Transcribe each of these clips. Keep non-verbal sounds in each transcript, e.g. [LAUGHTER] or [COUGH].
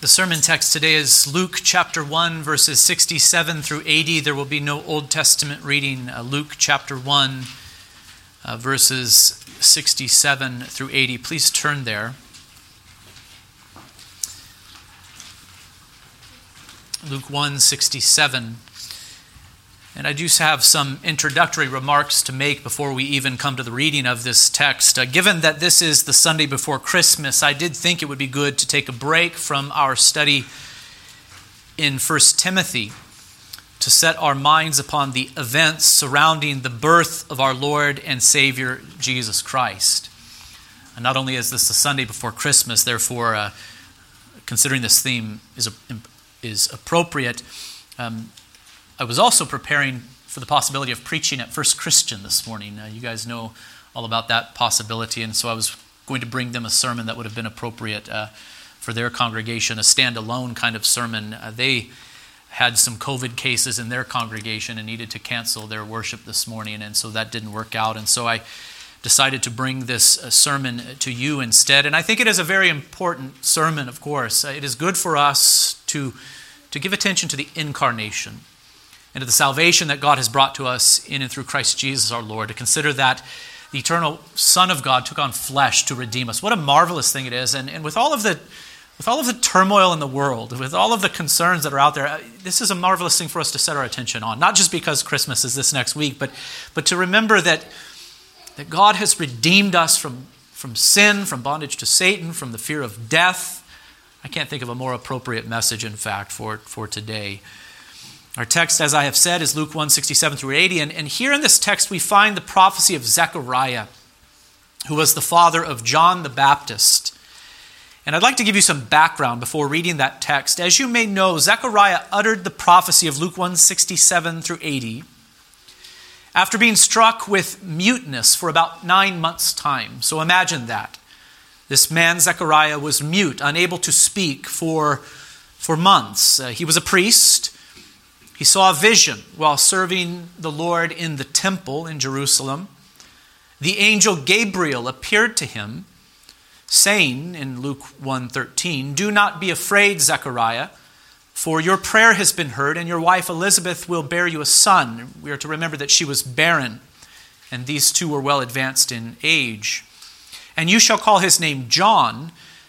The sermon text today is Luke chapter 1, verses 67 through 80. There will be no Old Testament reading. Uh, Luke chapter 1, uh, verses 67 through 80. Please turn there. Luke 1, 67. And I do have some introductory remarks to make before we even come to the reading of this text. Uh, given that this is the Sunday before Christmas, I did think it would be good to take a break from our study in 1 Timothy to set our minds upon the events surrounding the birth of our Lord and Savior Jesus Christ. And not only is this the Sunday before Christmas, therefore, uh, considering this theme is, is appropriate, um, I was also preparing for the possibility of preaching at First Christian this morning. Uh, you guys know all about that possibility, and so I was going to bring them a sermon that would have been appropriate uh, for their congregation, a standalone kind of sermon. Uh, they had some COVID cases in their congregation and needed to cancel their worship this morning, and so that didn't work out. And so I decided to bring this uh, sermon to you instead. And I think it is a very important sermon, of course. Uh, it is good for us to, to give attention to the incarnation and to the salvation that God has brought to us in and through Christ Jesus our Lord, to consider that the eternal Son of God took on flesh to redeem us. What a marvelous thing it is. And, and with all of the with all of the turmoil in the world, with all of the concerns that are out there, uh, this is a marvelous thing for us to set our attention on. Not just because Christmas is this next week, but, but to remember that, that God has redeemed us from, from sin, from bondage to Satan, from the fear of death. I can't think of a more appropriate message, in fact, for, for today. Our text, as I have said, is Luke 1 67 through 80. And, and here in this text, we find the prophecy of Zechariah, who was the father of John the Baptist. And I'd like to give you some background before reading that text. As you may know, Zechariah uttered the prophecy of Luke 1 67 through 80 after being struck with muteness for about nine months' time. So imagine that. This man, Zechariah, was mute, unable to speak for, for months. Uh, he was a priest. He saw a vision while serving the Lord in the temple in Jerusalem. The angel Gabriel appeared to him, saying in Luke 1:13, "Do not be afraid, Zechariah, for your prayer has been heard, and your wife Elizabeth will bear you a son." We are to remember that she was barren, and these two were well advanced in age. And you shall call his name John.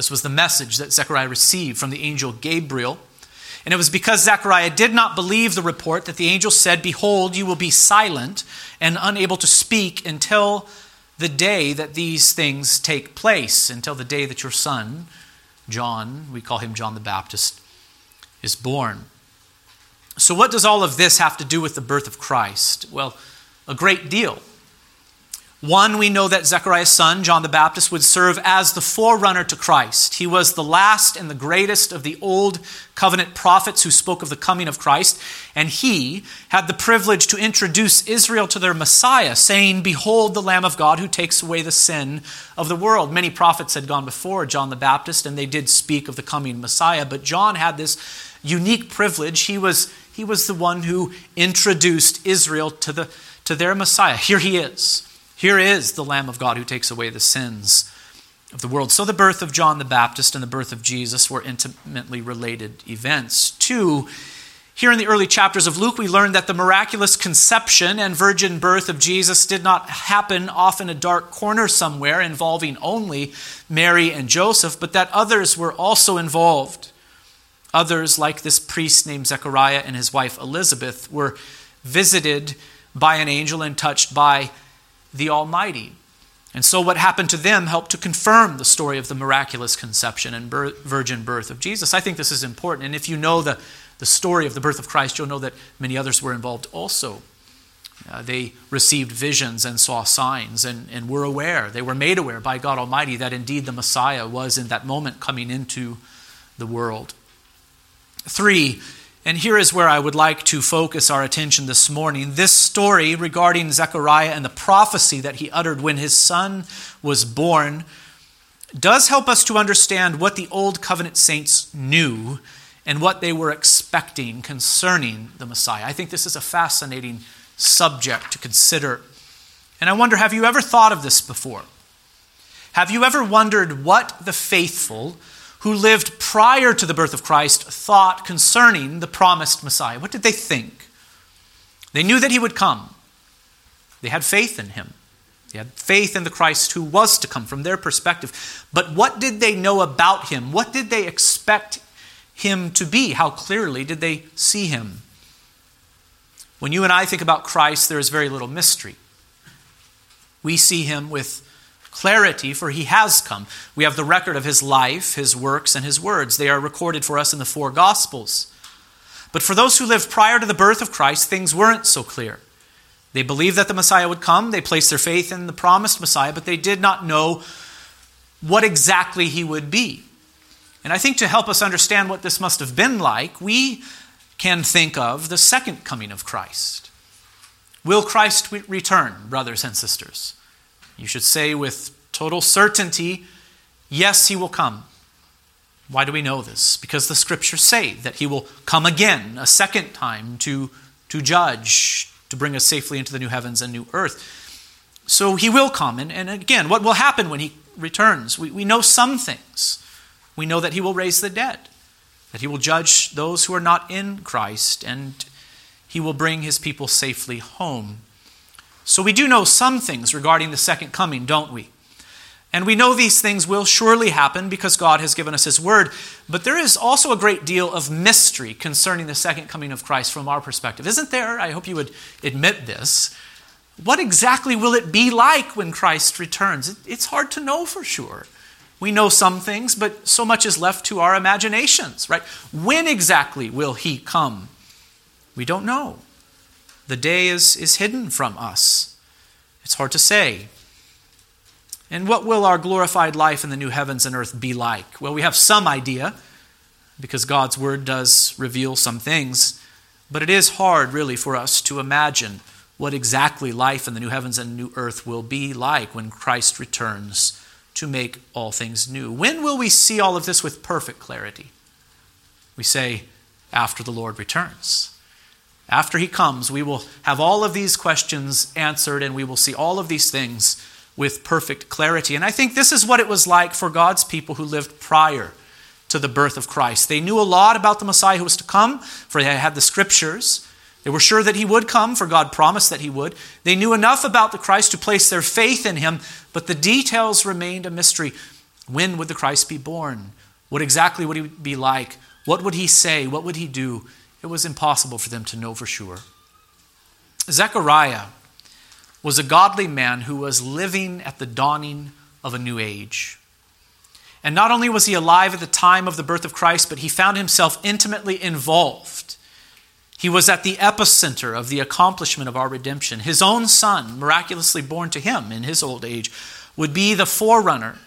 this was the message that Zechariah received from the angel Gabriel. And it was because Zechariah did not believe the report that the angel said, Behold, you will be silent and unable to speak until the day that these things take place, until the day that your son, John, we call him John the Baptist, is born. So, what does all of this have to do with the birth of Christ? Well, a great deal. One, we know that Zechariah's son, John the Baptist, would serve as the forerunner to Christ. He was the last and the greatest of the old covenant prophets who spoke of the coming of Christ, and he had the privilege to introduce Israel to their Messiah, saying, Behold the Lamb of God who takes away the sin of the world. Many prophets had gone before John the Baptist, and they did speak of the coming Messiah, but John had this unique privilege. He was, he was the one who introduced Israel to, the, to their Messiah. Here he is. Here is the Lamb of God who takes away the sins of the world. So the birth of John the Baptist and the birth of Jesus were intimately related events. Two, here in the early chapters of Luke, we learn that the miraculous conception and virgin birth of Jesus did not happen off in a dark corner somewhere involving only Mary and Joseph, but that others were also involved. Others, like this priest named Zechariah and his wife Elizabeth, were visited by an angel and touched by the Almighty. And so, what happened to them helped to confirm the story of the miraculous conception and virgin birth of Jesus. I think this is important. And if you know the, the story of the birth of Christ, you'll know that many others were involved also. Uh, they received visions and saw signs and, and were aware, they were made aware by God Almighty that indeed the Messiah was in that moment coming into the world. 3. And here is where I would like to focus our attention this morning. This story regarding Zechariah and the prophecy that he uttered when his son was born does help us to understand what the Old Covenant saints knew and what they were expecting concerning the Messiah. I think this is a fascinating subject to consider. And I wonder have you ever thought of this before? Have you ever wondered what the faithful who lived prior to the birth of Christ thought concerning the promised Messiah? What did they think? They knew that he would come, they had faith in him. They had faith in the Christ who was to come from their perspective. But what did they know about him? What did they expect him to be? How clearly did they see him? When you and I think about Christ, there is very little mystery. We see him with clarity, for he has come. We have the record of his life, his works, and his words. They are recorded for us in the four Gospels. But for those who lived prior to the birth of Christ, things weren't so clear. They believed that the Messiah would come, they placed their faith in the promised Messiah, but they did not know what exactly he would be. And I think to help us understand what this must have been like, we can think of the second coming of Christ. Will Christ return, brothers and sisters? You should say with total certainty, yes, he will come. Why do we know this? Because the scriptures say that he will come again, a second time, to, to judge, to bring us safely into the new heavens and new earth. So he will come. And, and again, what will happen when he returns? We, we know some things. We know that he will raise the dead, that he will judge those who are not in Christ, and he will bring his people safely home. So we do know some things regarding the second coming, don't we? And we know these things will surely happen because God has given us His word. But there is also a great deal of mystery concerning the second coming of Christ from our perspective. Isn't there? I hope you would admit this. What exactly will it be like when Christ returns? It's hard to know for sure. We know some things, but so much is left to our imaginations, right? When exactly will He come? We don't know. The day is, is hidden from us. It's hard to say. And what will our glorified life in the new heavens and earth be like? Well, we have some idea because God's word does reveal some things, but it is hard, really, for us to imagine what exactly life in the new heavens and new earth will be like when Christ returns to make all things new. When will we see all of this with perfect clarity? We say, after the Lord returns. After he comes, we will have all of these questions answered and we will see all of these things with perfect clarity. And I think this is what it was like for God's people who lived prior to the birth of Christ. They knew a lot about the Messiah who was to come, for they had the scriptures. They were sure that he would come, for God promised that he would. They knew enough about the Christ to place their faith in him, but the details remained a mystery. When would the Christ be born? What exactly would he be like? What would he say? What would he do? It was impossible for them to know for sure. Zechariah was a godly man who was living at the dawning of a new age. And not only was he alive at the time of the birth of Christ, but he found himself intimately involved. He was at the epicenter of the accomplishment of our redemption. His own son, miraculously born to him in his old age, would be the forerunner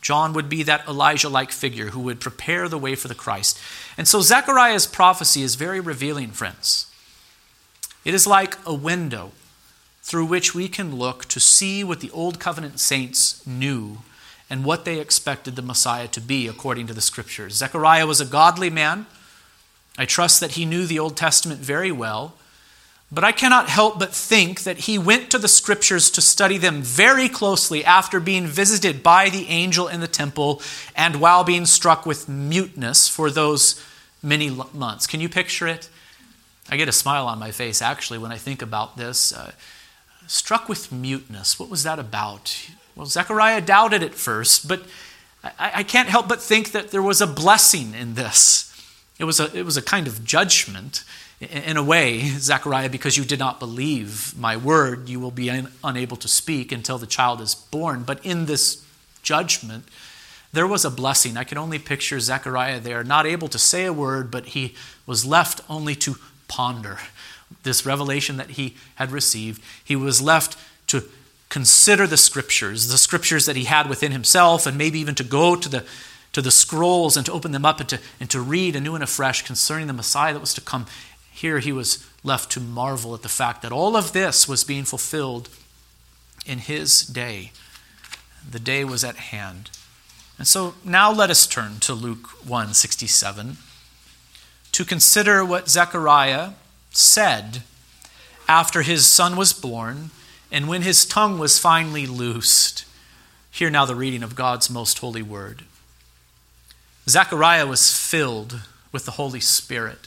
John would be that Elijah like figure who would prepare the way for the Christ. And so Zechariah's prophecy is very revealing, friends. It is like a window through which we can look to see what the Old Covenant saints knew and what they expected the Messiah to be according to the Scriptures. Zechariah was a godly man. I trust that he knew the Old Testament very well. But I cannot help but think that he went to the scriptures to study them very closely after being visited by the angel in the temple and while being struck with muteness for those many months. Can you picture it? I get a smile on my face actually when I think about this. Uh, struck with muteness. What was that about? Well, Zechariah doubted at first, but I, I can't help but think that there was a blessing in this. It was a, it was a kind of judgment in a way, Zechariah, because you did not believe my word, you will be un- unable to speak until the child is born. But in this judgment, there was a blessing. I can only picture Zechariah there, not able to say a word, but he was left only to ponder this revelation that he had received. He was left to consider the scriptures, the scriptures that he had within himself, and maybe even to go to the to the scrolls and to open them up and to, and to read anew and afresh concerning the Messiah that was to come. Here he was left to marvel at the fact that all of this was being fulfilled in his day. The day was at hand. And so now let us turn to Luke 167 to consider what Zechariah said after his son was born and when his tongue was finally loosed. Hear now the reading of God's most holy word. Zechariah was filled with the Holy Spirit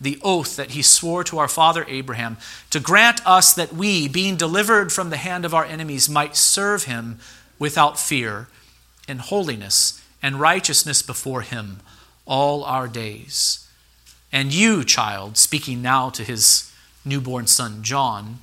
the oath that he swore to our father Abraham, to grant us that we, being delivered from the hand of our enemies, might serve him without fear, in holiness and righteousness before him all our days. And you, child, speaking now to his newborn son John,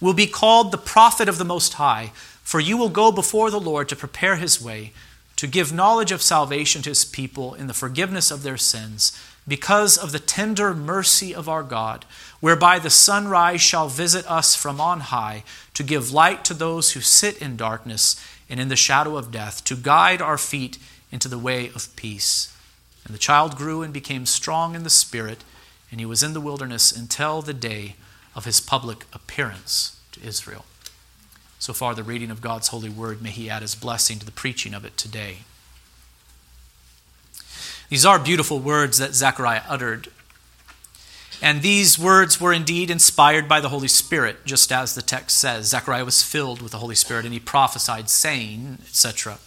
will be called the prophet of the Most High, for you will go before the Lord to prepare his way, to give knowledge of salvation to his people in the forgiveness of their sins, because of the tender mercy of our God, whereby the sunrise shall visit us from on high, to give light to those who sit in darkness and in the shadow of death, to guide our feet into the way of peace. And the child grew and became strong in the spirit, and he was in the wilderness until the day of his public appearance to Israel. So far, the reading of God's holy word, may he add his blessing to the preaching of it today. These are beautiful words that Zechariah uttered. And these words were indeed inspired by the Holy Spirit, just as the text says. Zechariah was filled with the Holy Spirit, and he prophesied, saying, etc.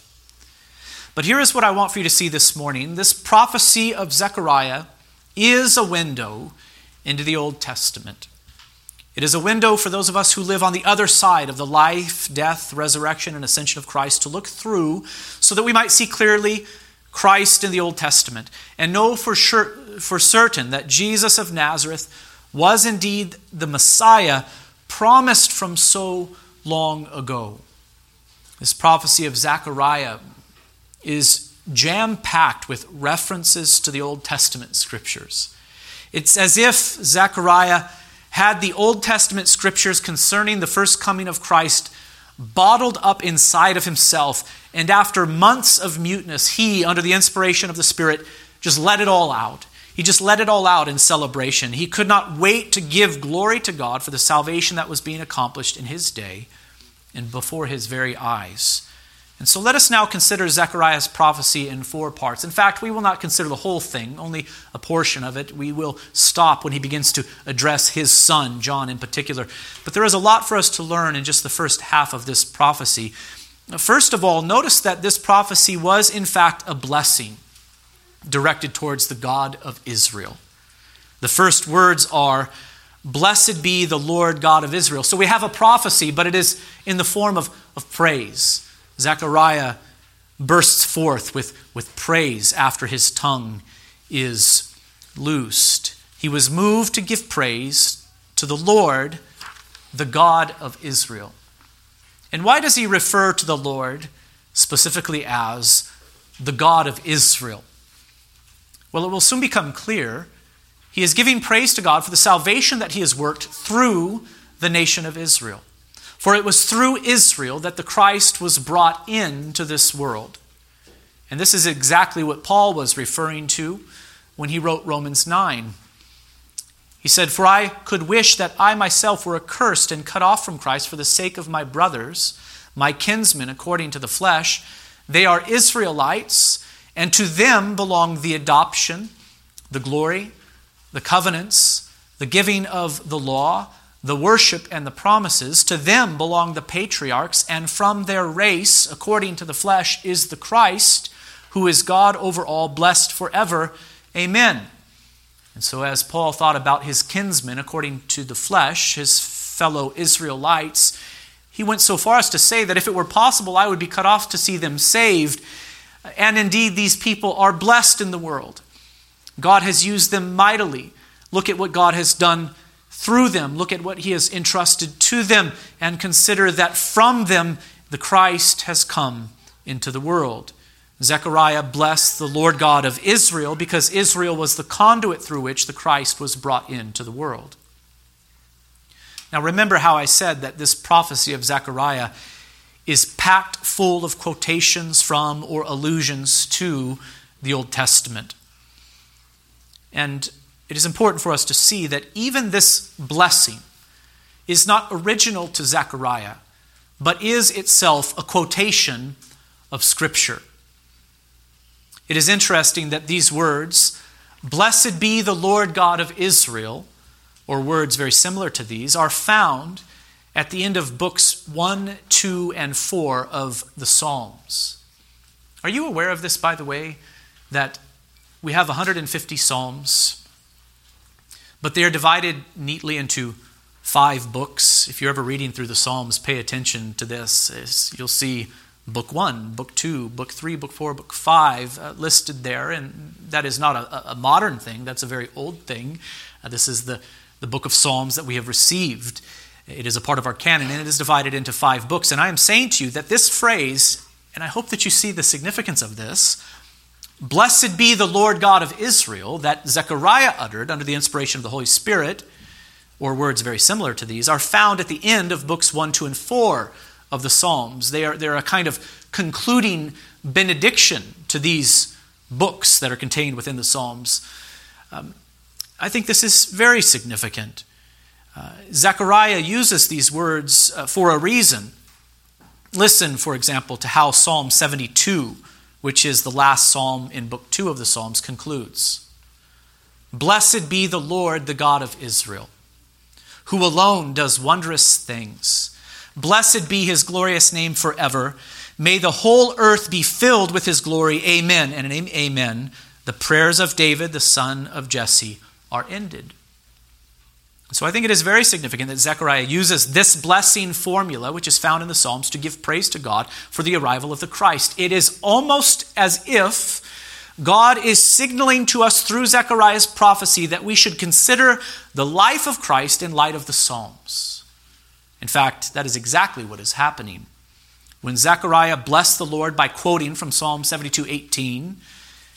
But here is what I want for you to see this morning. This prophecy of Zechariah is a window into the Old Testament. It is a window for those of us who live on the other side of the life, death, resurrection, and ascension of Christ to look through so that we might see clearly Christ in the Old Testament and know for, sure, for certain that Jesus of Nazareth was indeed the Messiah promised from so long ago. This prophecy of Zechariah is jam packed with references to the Old Testament scriptures. It's as if Zechariah had the Old Testament scriptures concerning the first coming of Christ bottled up inside of himself, and after months of muteness, he, under the inspiration of the Spirit, just let it all out. He just let it all out in celebration. He could not wait to give glory to God for the salvation that was being accomplished in his day and before his very eyes. And so let us now consider Zechariah's prophecy in four parts. In fact, we will not consider the whole thing, only a portion of it. We will stop when he begins to address his son, John in particular. But there is a lot for us to learn in just the first half of this prophecy. First of all, notice that this prophecy was, in fact, a blessing directed towards the God of Israel. The first words are, Blessed be the Lord God of Israel. So we have a prophecy, but it is in the form of, of praise. Zechariah bursts forth with, with praise after his tongue is loosed. He was moved to give praise to the Lord, the God of Israel. And why does he refer to the Lord specifically as the God of Israel? Well, it will soon become clear. He is giving praise to God for the salvation that he has worked through the nation of Israel. For it was through Israel that the Christ was brought into this world. And this is exactly what Paul was referring to when he wrote Romans 9. He said, For I could wish that I myself were accursed and cut off from Christ for the sake of my brothers, my kinsmen according to the flesh. They are Israelites, and to them belong the adoption, the glory, the covenants, the giving of the law the worship and the promises. To them belong the patriarchs, and from their race, according to the flesh, is the Christ, who is God over all, blessed forever. Amen. And so, as Paul thought about his kinsmen according to the flesh, his fellow Israelites, he went so far as to say that if it were possible, I would be cut off to see them saved. And indeed, these people are blessed in the world. God has used them mightily. Look at what God has done through them. Look at what He has entrusted to them, and consider that from them the Christ has come into the world. Zechariah blessed the Lord God of Israel because Israel was the conduit through which the Christ was brought into the world. Now, remember how I said that this prophecy of Zechariah is packed full of quotations from or allusions to the Old Testament. And it is important for us to see that even this blessing is not original to Zechariah, but is itself a quotation of Scripture. It is interesting that these words, Blessed be the Lord God of Israel, or words very similar to these, are found at the end of books 1, 2, and 4 of the Psalms. Are you aware of this, by the way, that we have 150 Psalms, but they are divided neatly into five books? If you're ever reading through the Psalms, pay attention to this. You'll see book 1, book 2, book 3, book 4, book 5 uh, listed there, and that is not a, a, modern thing, that's a very old thing. Uh, this is the, the book of Psalms that we have received. It is a part of our canon and it is divided into five books. And I am saying to you that this phrase, and I hope that you see the significance of this, Blessed be the Lord God of Israel, that Zechariah uttered under the inspiration of the Holy Spirit, or words very similar to these, are found at the end of books 1, 2, and 4 of the Psalms. They are, they're a kind of concluding benediction to these books that are contained within the Psalms. Um, I think this is very significant. Uh, Zechariah uses these words uh, for a reason. Listen, for example, to how Psalm 72, which is the last psalm in Book 2 of the Psalms, concludes Blessed be the Lord, the God of Israel, who alone does wondrous things. Blessed be his glorious name forever. May the whole earth be filled with his glory. Amen. And an amen. The prayers of David, the son of Jesse, are ended. So I think it is very significant that Zechariah uses this blessing formula, which is found in the Psalms, to give praise to God for the arrival of the Christ. It is almost as if God is signaling to us through Zechariah's prophecy that we should consider the life of Christ in light of the Psalms. In fact, that is exactly what is happening. When Zechariah blessed the Lord by quoting from Psalm 72 18,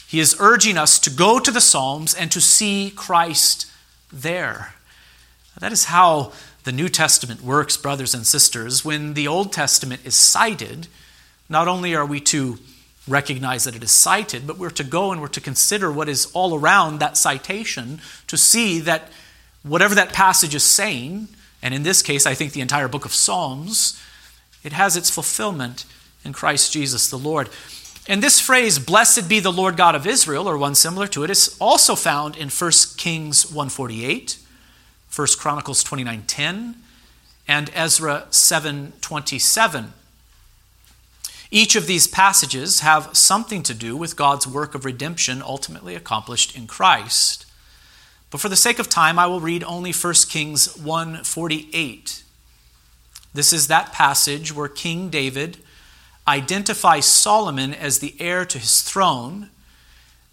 he is urging us to go to the Psalms and to see Christ there. That is how the New Testament works, brothers and sisters. When the Old Testament is cited, not only are we to recognize that it is cited, but we're to go and we're to consider what is all around that citation to see that whatever that passage is saying, and in this case, I think the entire book of Psalms, it has its fulfillment in Christ Jesus the Lord. And this phrase, blessed be the Lord God of Israel, or one similar to it, is also found in 1 Kings 148 1 Chronicles 29:10 and Ezra 7:27. Each of these passages have something to do with God's work of redemption ultimately accomplished in Christ. But for the sake of time, I will read only 1 Kings 1:48. This is that passage where King David identifies Solomon as the heir to his throne,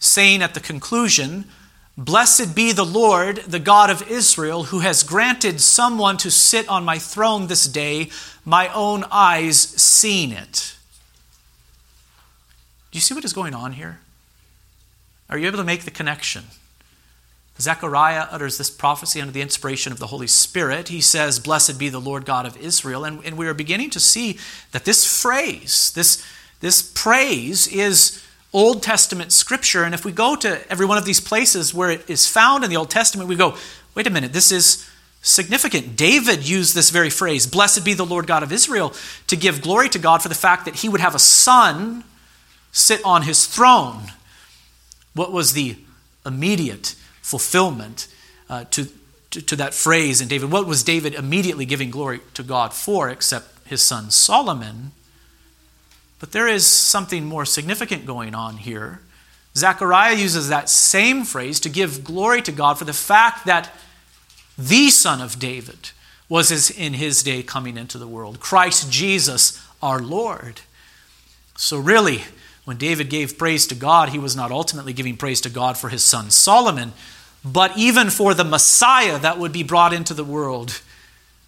saying at the conclusion, Blessed be the Lord, the God of Israel, who has granted someone to sit on my throne this day, my own eyes seeing it. Do you see what is going on here? Are you able to make the connection? Zechariah utters this prophecy under the inspiration of the Holy Spirit. He says, Blessed be the Lord God of Israel. And, and we are beginning to see that this phrase, this, this praise, is Old Testament scripture. And if we go to every one of these places where it is found in the Old Testament, we go, wait a minute, this is significant. David used this very phrase, Blessed be the Lord God of Israel, to give glory to God for the fact that he would have a son sit on his throne. What was the immediate fulfillment uh, to, to, to that phrase in David? What was David immediately giving glory to God for except his son Solomon? But there is something more significant going on here. Zechariah uses that same phrase to give glory to God for the fact that the Son of David was in his day coming into the world Christ Jesus our Lord. So, really, When David gave praise to God, he was not ultimately giving praise to God for his son Solomon, but even for the Messiah that would be brought into the world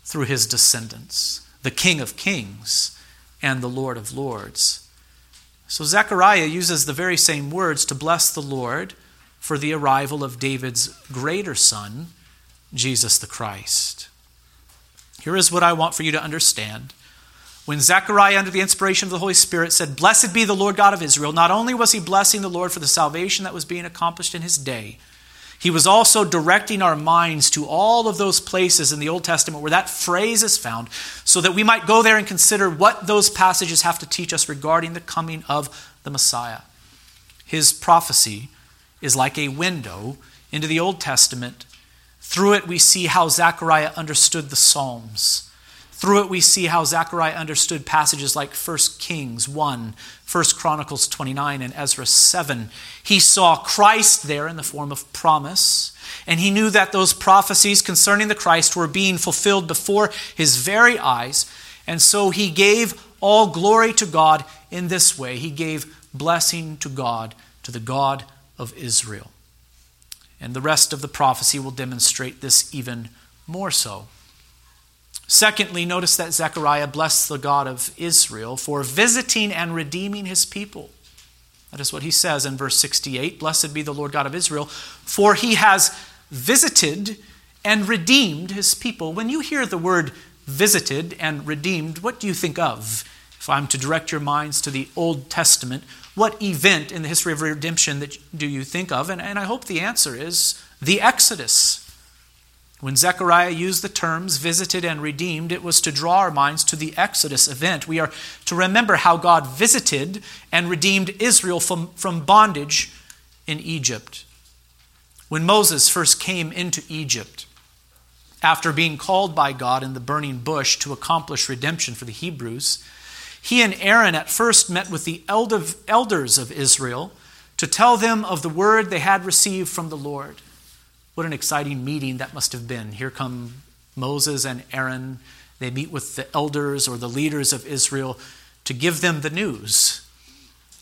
through his descendants, the King of Kings and the Lord of Lords. So Zechariah uses the very same words to bless the Lord for the arrival of David's greater son, Jesus the Christ. Here is what I want for you to understand. When Zechariah, under the inspiration of the Holy Spirit, said, Blessed be the Lord God of Israel, not only was he blessing the Lord for the salvation that was being accomplished in his day, he was also directing our minds to all of those places in the Old Testament where that phrase is found, so that we might go there and consider what those passages have to teach us regarding the coming of the Messiah. His prophecy is like a window into the Old Testament. Through it, we see how Zechariah understood the Psalms. Through it, we see how Zechariah understood passages like 1 Kings 1, 1 Chronicles 29, and Ezra 7. He saw Christ there in the form of promise, and he knew that those prophecies concerning the Christ were being fulfilled before his very eyes, and so he gave all glory to God in this way. He gave blessing to God, to the God of Israel. And the rest of the prophecy will demonstrate this even more so. Secondly, notice that Zechariah blessed the God of Israel for visiting and redeeming his people. That is what he says in verse 68 Blessed be the Lord God of Israel, for he has visited and redeemed his people. When you hear the word visited and redeemed, what do you think of? If I'm to direct your minds to the Old Testament, what event in the history of redemption that do you think of? And, and I hope the answer is the Exodus. When Zechariah used the terms visited and redeemed, it was to draw our minds to the Exodus event. We are to remember how God visited and redeemed Israel from, from bondage in Egypt. When Moses first came into Egypt, after being called by God in the burning bush to accomplish redemption for the Hebrews, he and Aaron at first met with the elders of Israel to tell them of the word they had received from the Lord. What an exciting meeting that must have been. Here come Moses and Aaron. They meet with the elders or the leaders of Israel to give them the news.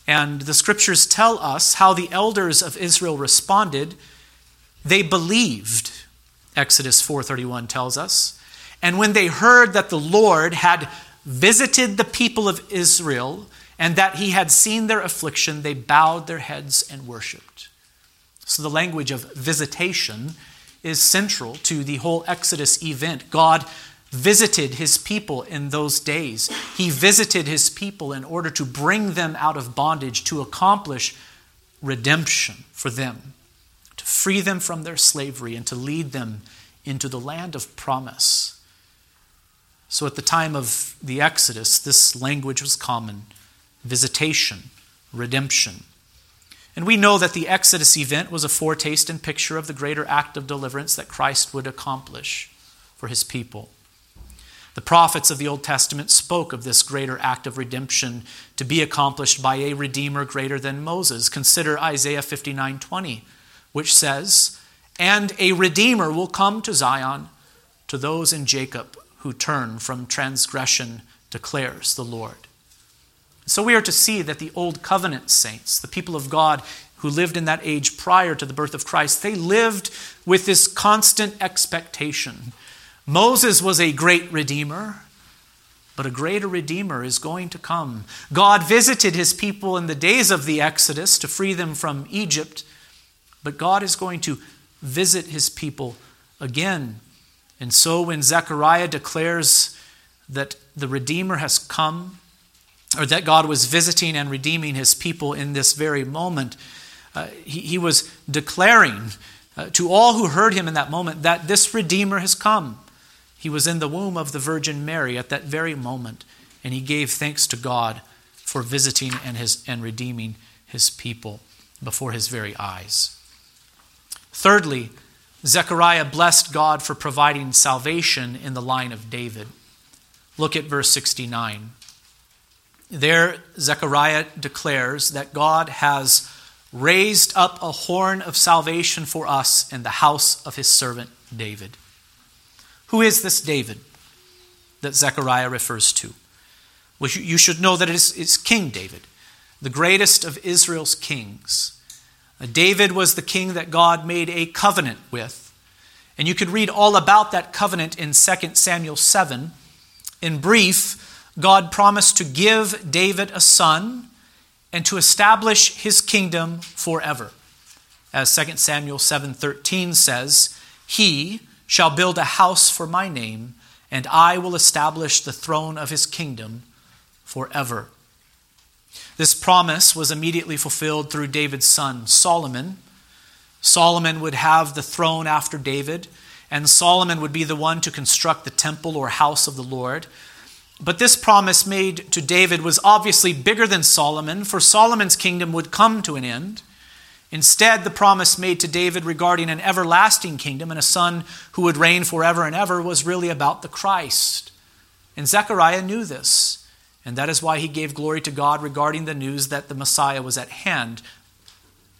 And the scriptures tell us how the elders of Israel responded. They believed, Exodus 4:31 tells us. And when they heard that the Lord had visited the people of Israel and that he had seen their affliction, they bowed their heads and worshiped. So the language of visitation is central to the whole Exodus event. God visited his people in those days. He visited his people in order to bring them out of bondage, to accomplish redemption for them, to free them from their slavery, and to lead them into the land of promise. So at the time of the Exodus, this language was common visitation, redemption. And we know that the Exodus event was a foretaste and picture of the greater act of deliverance that Christ would accomplish for his people. The prophets of the Old Testament spoke of this greater act of redemption to be accomplished by a redeemer greater than Moses. Consider Isaiah 59:20, which says, "And a redeemer will come to Zion to those in Jacob who turn from transgression," declares the Lord. So we are to see that the Old Covenant saints, the people of God who lived in that age prior to the birth of Christ, they lived with this constant expectation. Moses was a great redeemer, but a greater redeemer is going to come. God visited his people in the days of the Exodus to free them from Egypt, but God is going to visit his people again. And so when Zechariah declares that the Redeemer has come, or that God was visiting and redeeming his people in this very moment. Uh, he, he, was declaring uh, to all who heard him in that moment that this Redeemer has come. He was in the womb of the Virgin Mary at that very moment, and he gave thanks to God for visiting and, his, and redeeming his people before his very eyes. Thirdly, Zechariah blessed God for providing salvation in the line of David. Look at verse 69. There, Zechariah declares that God has raised up a horn of salvation for us in the house of his servant David. Who is this David that Zechariah refers to? Well, you should know that it is it's King David. the greatest of Israel's kings. Uh, David was the king that God made a covenant with. And you could read all about that covenant in 2 Samuel 7. In brief, God promised to give David a son and to establish his kingdom forever. As 2 Samuel 7:13 says, "He shall build a house for my name, and I will establish the throne of his kingdom forever." This promise was immediately fulfilled through David's son Solomon. Solomon would have the throne after David, and Solomon would be the one to construct the temple or house of the Lord. But this promise made to David was obviously bigger than Solomon, for Solomon's kingdom would come to an end. Instead, the promise made to David regarding an everlasting kingdom and a son who would reign forever and ever was really about the Christ. And Zechariah knew this. And that is why he gave glory to God regarding the news that the Messiah was at hand.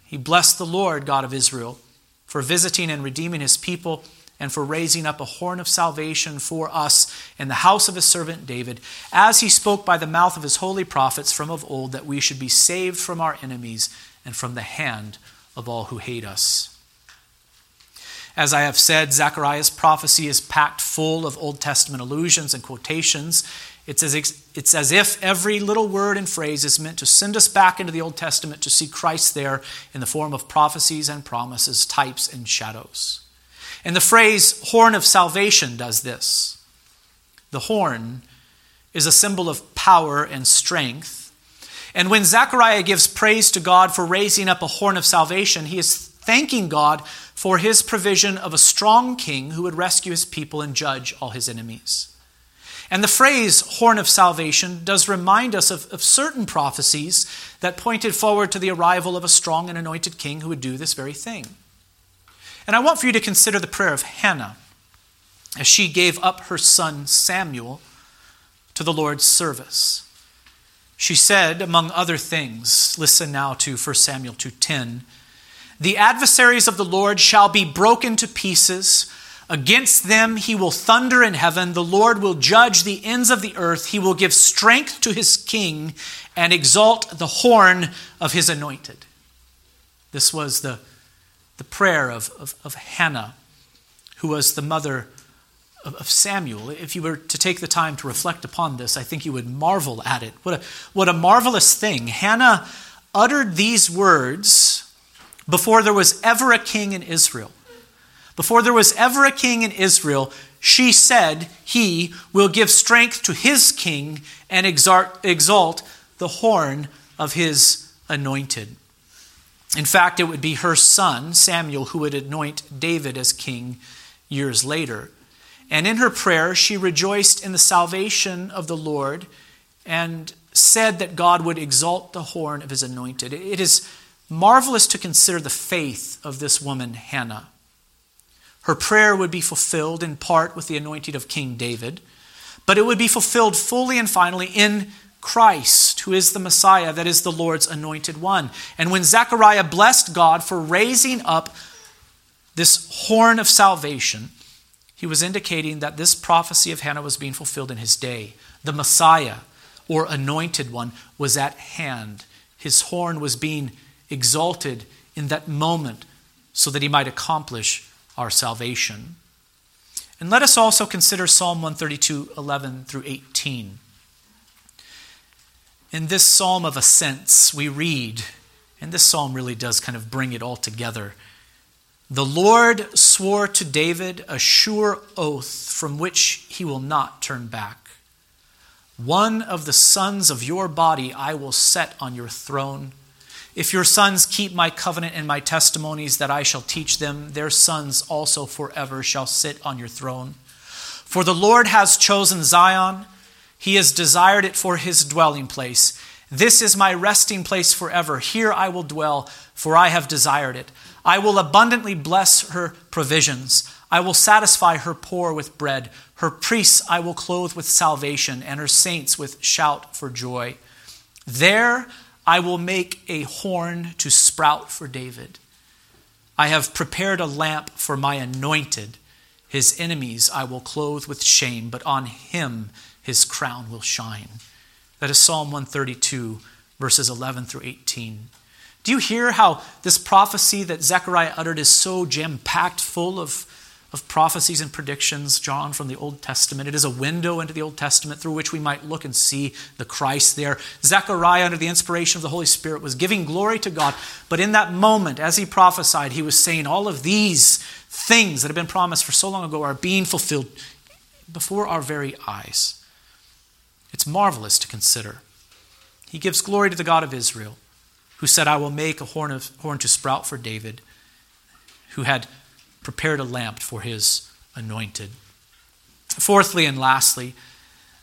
He blessed the Lord, God of Israel, for visiting and redeeming his people and for raising up a horn of salvation for us in the house of his servant David, as he spoke by the mouth of his holy prophets from of old, that we should be saved from our enemies and from the hand of all who hate us. As I have said, Zechariah's prophecy is packed full of Old Testament allusions and quotations. It's as, it's as if every little word and phrase is meant to send us back into the Old Testament to see Christ there in the form of prophecies and promises, types and shadows. And the phrase horn of salvation does this. The horn is a symbol of power and strength. And when Zechariah gives praise to God for raising up a horn of salvation, he is thanking God for his provision of a strong king who would rescue his people and judge all his enemies. And the phrase horn of salvation does remind us of, of, certain prophecies that pointed forward to the arrival of a strong and anointed king who would do this very thing. And I want for you to consider the prayer of Hannah as she gave up her son Samuel to the Lord's service. She said, among other things, listen now to 1 Samuel 2:10, "The adversaries of the Lord shall be broken to pieces." Against them he will thunder in heaven. The Lord will judge the ends of the earth. He will give strength to his king and exalt the horn of his anointed. This was the, the prayer of, of, of Hannah, who was the mother of, of Samuel. If you were to take the time to reflect upon this, I think you would marvel at it. What a, what a marvelous thing. Hannah uttered these words before there was ever a king in Israel. Before there was ever a king in Israel, she said, He will give strength to his king and exalt the horn of his anointed. In fact, it would be her son, Samuel, who would anoint David as king years later. And in her prayer, she rejoiced in the salvation of the Lord and said that God would exalt the horn of his anointed. It is marvelous to consider the faith of this woman, Hannah. Her prayer would be fulfilled in part with the anointing of King David, but it would be fulfilled fully and finally in Christ, who is the Messiah, that is the Lord's anointed one. And when Zechariah blessed God for raising up this horn of salvation, he was indicating that this prophecy of Hannah was being fulfilled in his day. The Messiah, or anointed one, was at hand. His horn was being exalted in that moment so that he might accomplish our salvation. And let us also consider Psalm 132, 11 through 18. In this psalm of ascents, we read, and this psalm really does kind of bring it all together. The Lord swore to David a sure oath from which he will not turn back. One of the sons of your body I will set on your throne. If your sons keep my covenant and my testimonies that I shall teach them, their sons also forever shall sit on your throne. For the Lord has chosen Zion, he has desired it for his dwelling place. This is my resting place forever. Here I will dwell, for I have desired it. I will abundantly bless her provisions. I will satisfy her poor with bread. Her priests I will clothe with salvation, and her saints with shout for joy. There I will make a horn to sprout for David. I have prepared a lamp for my anointed. His enemies I will clothe with shame, but on him his crown will shine. That is Psalm 132, verses 11 through 18. Do you hear how this prophecy that Zechariah uttered is so jam packed full of, of prophecies and predictions drawn from the Old Testament? It is a window into the Old Testament through which we might look and see the Christ there. Zechariah, under the inspiration of the Holy Spirit, was giving glory to God. But in that moment, as he prophesied, he was saying all of these things that have been promised for so long ago are being fulfilled before our very eyes. It's marvelous to consider. He gives glory to the God of Israel who said, I will make a horn, of, horn to sprout for David, who had prepared a lamp for his anointed. Fourthly and lastly,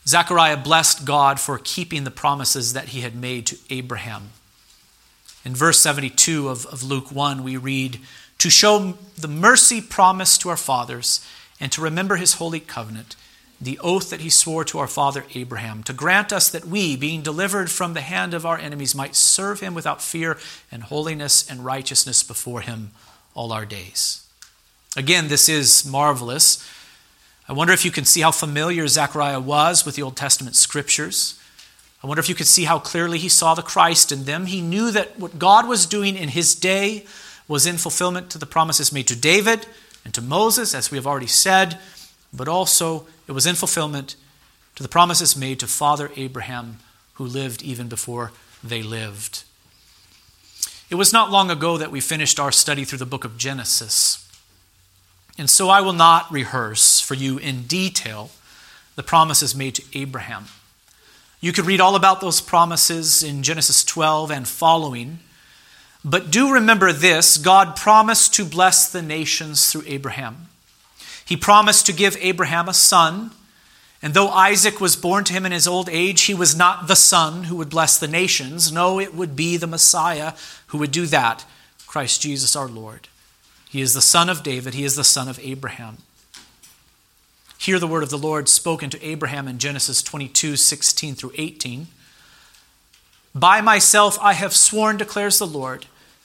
Zechariah blessed God for keeping the promises that he had made to Abraham. In verse 72 of, of Luke 1, we read, To show the mercy promised to our fathers and to remember his holy covenant the oath that he swore to our father Abraham, to grant us that we, being delivered from the hand of our enemies, might serve him without fear and holiness and righteousness before him all our days. Again, this is marvelous. I wonder if you can see how familiar Zechariah was with the Old Testament scriptures. I wonder if you could see how clearly he saw the Christ in them. He knew that what God was doing in his day was in fulfillment to the promises made to David and to Moses, as we have already said, but also it was in fulfillment to the promises made to Father Abraham, who lived even before they lived. It was not long ago that we finished our study through the book of Genesis. And so I will not rehearse for you in detail the promises made to Abraham. You could read all about those promises in Genesis 12 and following. But do remember this God promised to bless the nations through Abraham. He promised to give Abraham a son. And though Isaac was born to him in his old age, he was not the son who would bless the nations. No, it would be the Messiah who would do that, Christ Jesus our Lord. He is the son of David, he is the son of Abraham. Hear the word of the Lord spoken to Abraham in Genesis 22 16 through 18. By myself I have sworn, declares the Lord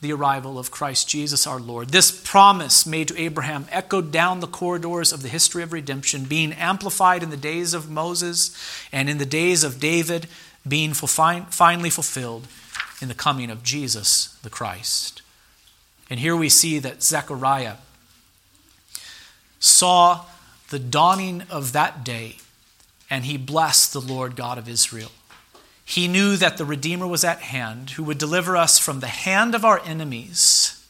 the arrival of Christ Jesus our Lord. This promise made to Abraham echoed down the corridors of the history of redemption, being amplified in the days of Moses and in the days of David, being finally fulfilled in the coming of Jesus the Christ. And here we see that Zechariah saw the dawning of that day, and he blessed the Lord God of Israel. He knew that the Redeemer was at hand, who would deliver us from the hand of our enemies,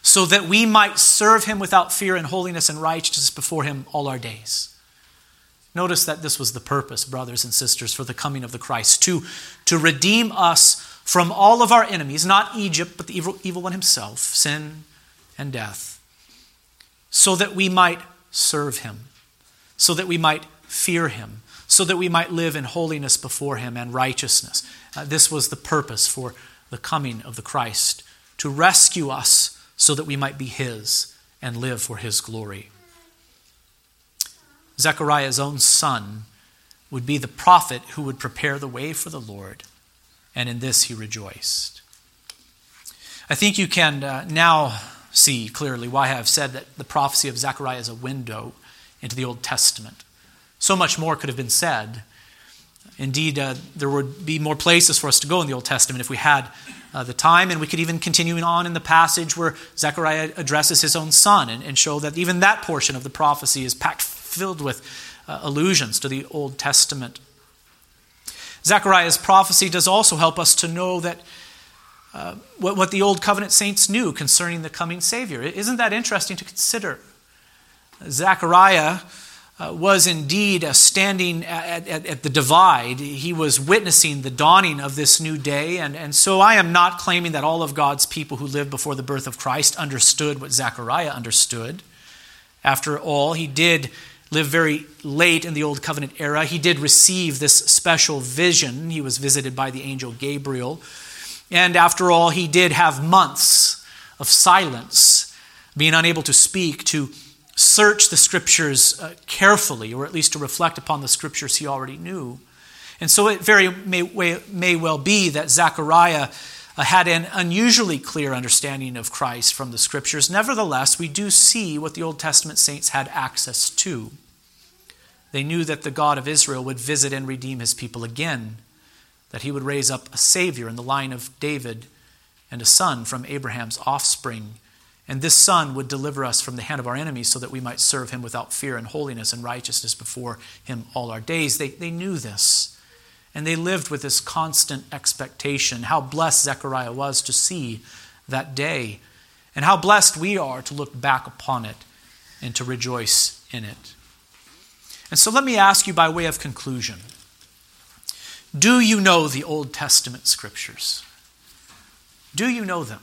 so that we might serve him without fear and holiness and righteousness before him all our days. Notice that this was the purpose, brothers and sisters, for the coming of the Christ to, to redeem us from all of our enemies, not Egypt, but the evil, evil one himself, sin and death, so that we might serve him, so that we might fear him, so that we might live in holiness before him and righteousness. Uh, this was the purpose for the coming of the Christ to rescue us so that we might be his and live for his glory. Zechariah's own son would be the prophet who would prepare the way for the Lord, and in this he rejoiced. I think you can uh, now see clearly why I have said that the prophecy of Zechariah is a window into the Old Testament. So much more could have been said. Indeed, uh, there would be more places for us to go in the Old Testament if we had uh, the time, and we could even continue on in the passage where Zechariah addresses his own son and, and show that even that portion of the prophecy is packed filled with uh, allusions to the Old Testament. Zechariah's prophecy does also help us to know that uh, what, what the Old Covenant saints knew concerning the coming Savior. Isn't that interesting to consider? Zechariah uh, was indeed uh, standing at, at, at, the divide. He was witnessing the dawning of this new day. And, and so I am not claiming that all of God's people who lived before the birth of Christ understood what Zechariah understood. After all, he did live very late in the Old Covenant era. He did receive this special vision. He was visited by the angel Gabriel. And after all, he did have months of silence, being unable to speak, to search the scriptures uh, carefully, or at least to reflect upon the scriptures he already knew. And so it very may, may well be that Zechariah uh, had an unusually clear understanding of Christ from the scriptures. Nevertheless, we do see what the Old Testament saints had access to. They knew that the God of Israel would visit and redeem his people again, that he would raise up a Savior in the line of David and a son from Abraham's offspring. And this son would deliver us from the hand of our enemies so that we might serve him without fear and holiness and righteousness before him all our days. They, they knew this. And they lived with this constant expectation. How blessed Zechariah was to see that day, and how blessed we are to look back upon it and to rejoice in it. And so let me ask you by way of conclusion Do you know the Old Testament scriptures? Do you know them?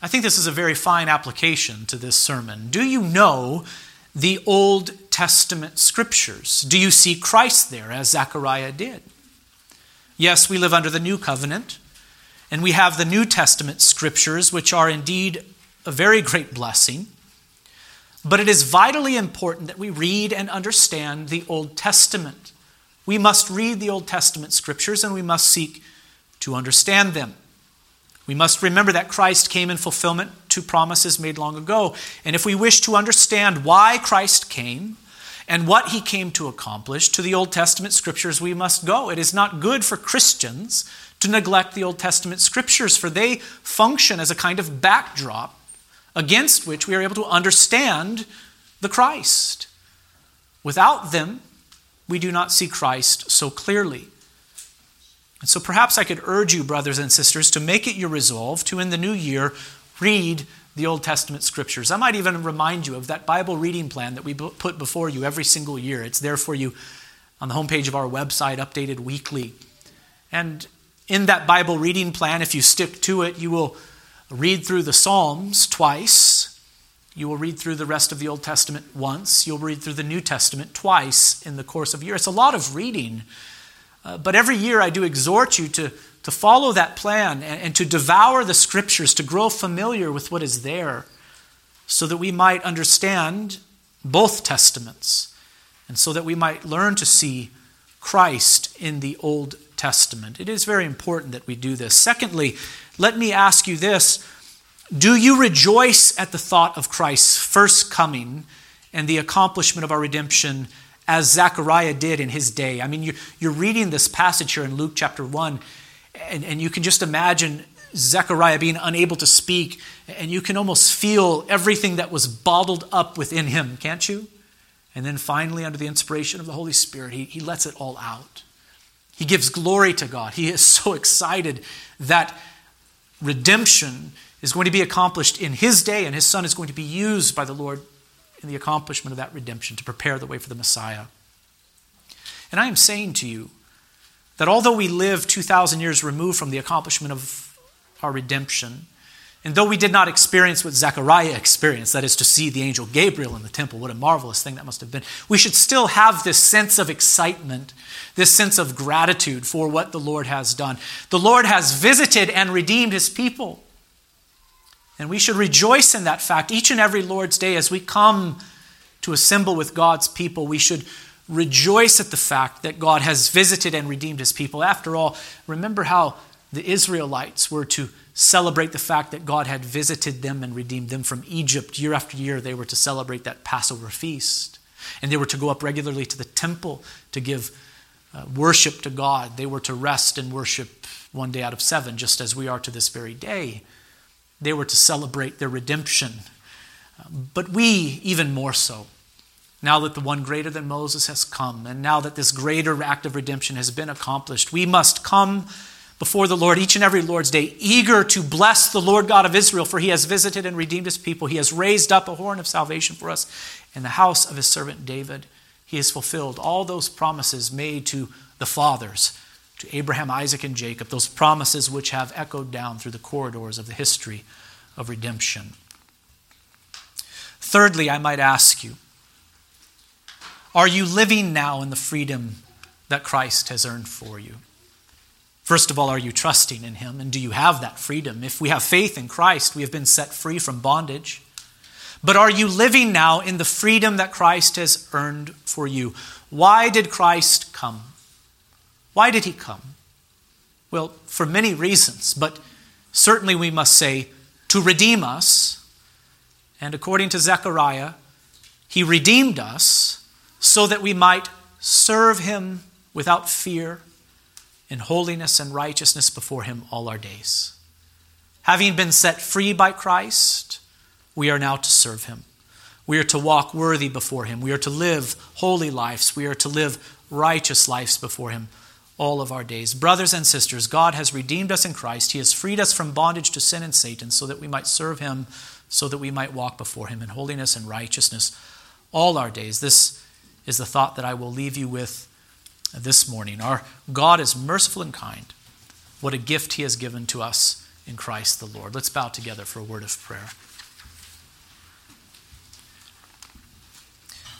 I think this is a very fine application to this sermon. Do you know the Old Testament scriptures? Do you see Christ there as Zechariah did? Yes, we live under the new covenant, and we have the New Testament scriptures, which are indeed a very great blessing. But it is vitally important that we read and understand the Old Testament. We must read the Old Testament scriptures and we must seek to understand them. We must remember that Christ came in fulfillment to promises made long ago. And if we wish to understand why Christ came and what he came to accomplish, to the Old Testament scriptures we must go. It is not good for Christians to neglect the Old Testament scriptures, for they function as a kind of backdrop against which we are able to understand the Christ. Without them, we do not see Christ so clearly. And so perhaps I could urge you, brothers and sisters, to make it your resolve to, in the new year, read the Old Testament scriptures. I might even remind you of that Bible reading plan that we put before you every single year. It's there for you on the homepage of our website, updated weekly. And in that Bible reading plan, if you stick to it, you will read through the Psalms twice. You will read through the rest of the Old Testament once. You'll read through the New Testament twice in the course of a year. It's a lot of reading uh, but every year I do exhort you to, to follow that plan and, and to devour the scriptures, to grow familiar with what is there, so that we might understand both testaments, and so that we might learn to see Christ in the Old Testament. It is very important that we do this. Secondly, let me ask you this Do you rejoice at the thought of Christ's first coming and the accomplishment of our redemption as Zechariah did in his day. I mean, you're, reading this passage here in Luke chapter 1, and, you can just imagine Zechariah being unable to speak, and you can almost feel everything that was bottled up within him, can't you? And then finally, under the inspiration of the Holy Spirit, he lets it all out. He gives glory to God. He is [LAUGHS] so excited that redemption is going to be accomplished in his day, and his son is going to be used by the Lord in the accomplishment of that redemption to prepare the way for the Messiah. And I am saying to you that although we live 2,000 years removed from the accomplishment of our redemption, and though we did not experience what Zechariah experienced, that is to see the angel Gabriel in the temple, what a marvelous thing that must have been, we should still have this sense of excitement, this sense of gratitude for what the Lord has done. The Lord has visited and redeemed his people. And we should rejoice in that fact each and every Lord's Day as we come to assemble with God's people. We should rejoice at the fact that God has visited and redeemed his people. After all, remember how the Israelites were to celebrate the fact that God had visited them and redeemed them from Egypt. Year after year, they were to celebrate that Passover feast. And they were to go up regularly to the temple to give uh, worship to God. They were to rest and worship one day out of seven, just as we are to this very day. They were to celebrate their redemption. Uh, but we, even more so, now that the one greater than Moses has come, and now that this greater act of redemption has been accomplished, we must come before the Lord each and every Lord's day, eager to bless the Lord God of Israel, for he has visited and redeemed his people. He has raised up a horn of salvation for us in the house of his servant David. He has fulfilled all those promises made to the fathers to Abraham, Isaac, and Jacob, those promises which have echoed down through the corridors of the history of redemption. Thirdly, I might ask you are you living now in the freedom that Christ has earned for you? First of all, are you trusting in Him? And do you have that freedom? If we have faith in Christ, we have been set free from bondage. But are you living now in the freedom that Christ has earned for you? Why did Christ come? Why did He come? Well, for many reasons, but certainly we must say to redeem us. And according to Zechariah, He redeemed us so that we might serve Him without fear in holiness and righteousness before Him all our days. Having been set free by Christ, we are now to serve Him. We are to walk worthy before Him. We are to live holy lives. We are to live righteous lives before Him all of our days. Brothers and sisters, God has redeemed us in Christ. He has freed us from bondage to sin and Satan so that we might serve Him, so that we might walk before Him in holiness and righteousness all our days. This is the thought that I will leave you with this morning. Our God is merciful and kind. What a gift He has given to us in Christ the Lord. Let's bow together for a word of prayer.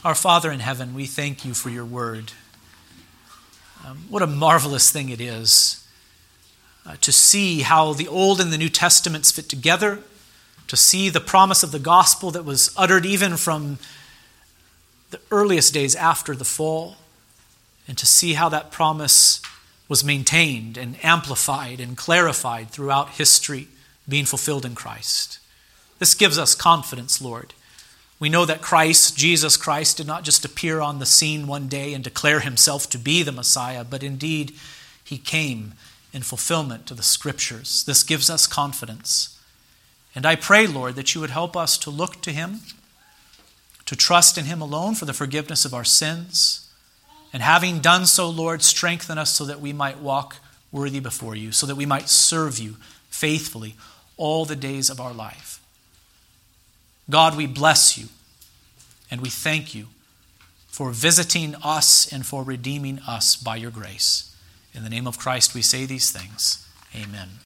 Our Father in heaven, we thank you for your word. Um, what a marvelous thing it is uh, to see how the Old and the New Testaments fit together, to see the promise of the gospel that was uttered even from the earliest days after the fall and to see how that promise was maintained and amplified and clarified throughout history, being fulfilled in Christ. This gives us confidence, Lord. We know that Christ, Jesus Christ, did not just appear on the scene one day and declare himself to be the Messiah, but indeed he came in fulfillment to the Scriptures. This gives us confidence. And I pray, Lord, that you would help us to look to him, to trust in him alone for the forgiveness of our sins and having done so, Lord, strengthen us so that we might walk worthy before you, so that we might serve you faithfully all the days of our life. God, we bless you and we thank you for visiting us and for redeeming us by your grace. In the name of Christ, we say these things. Amen.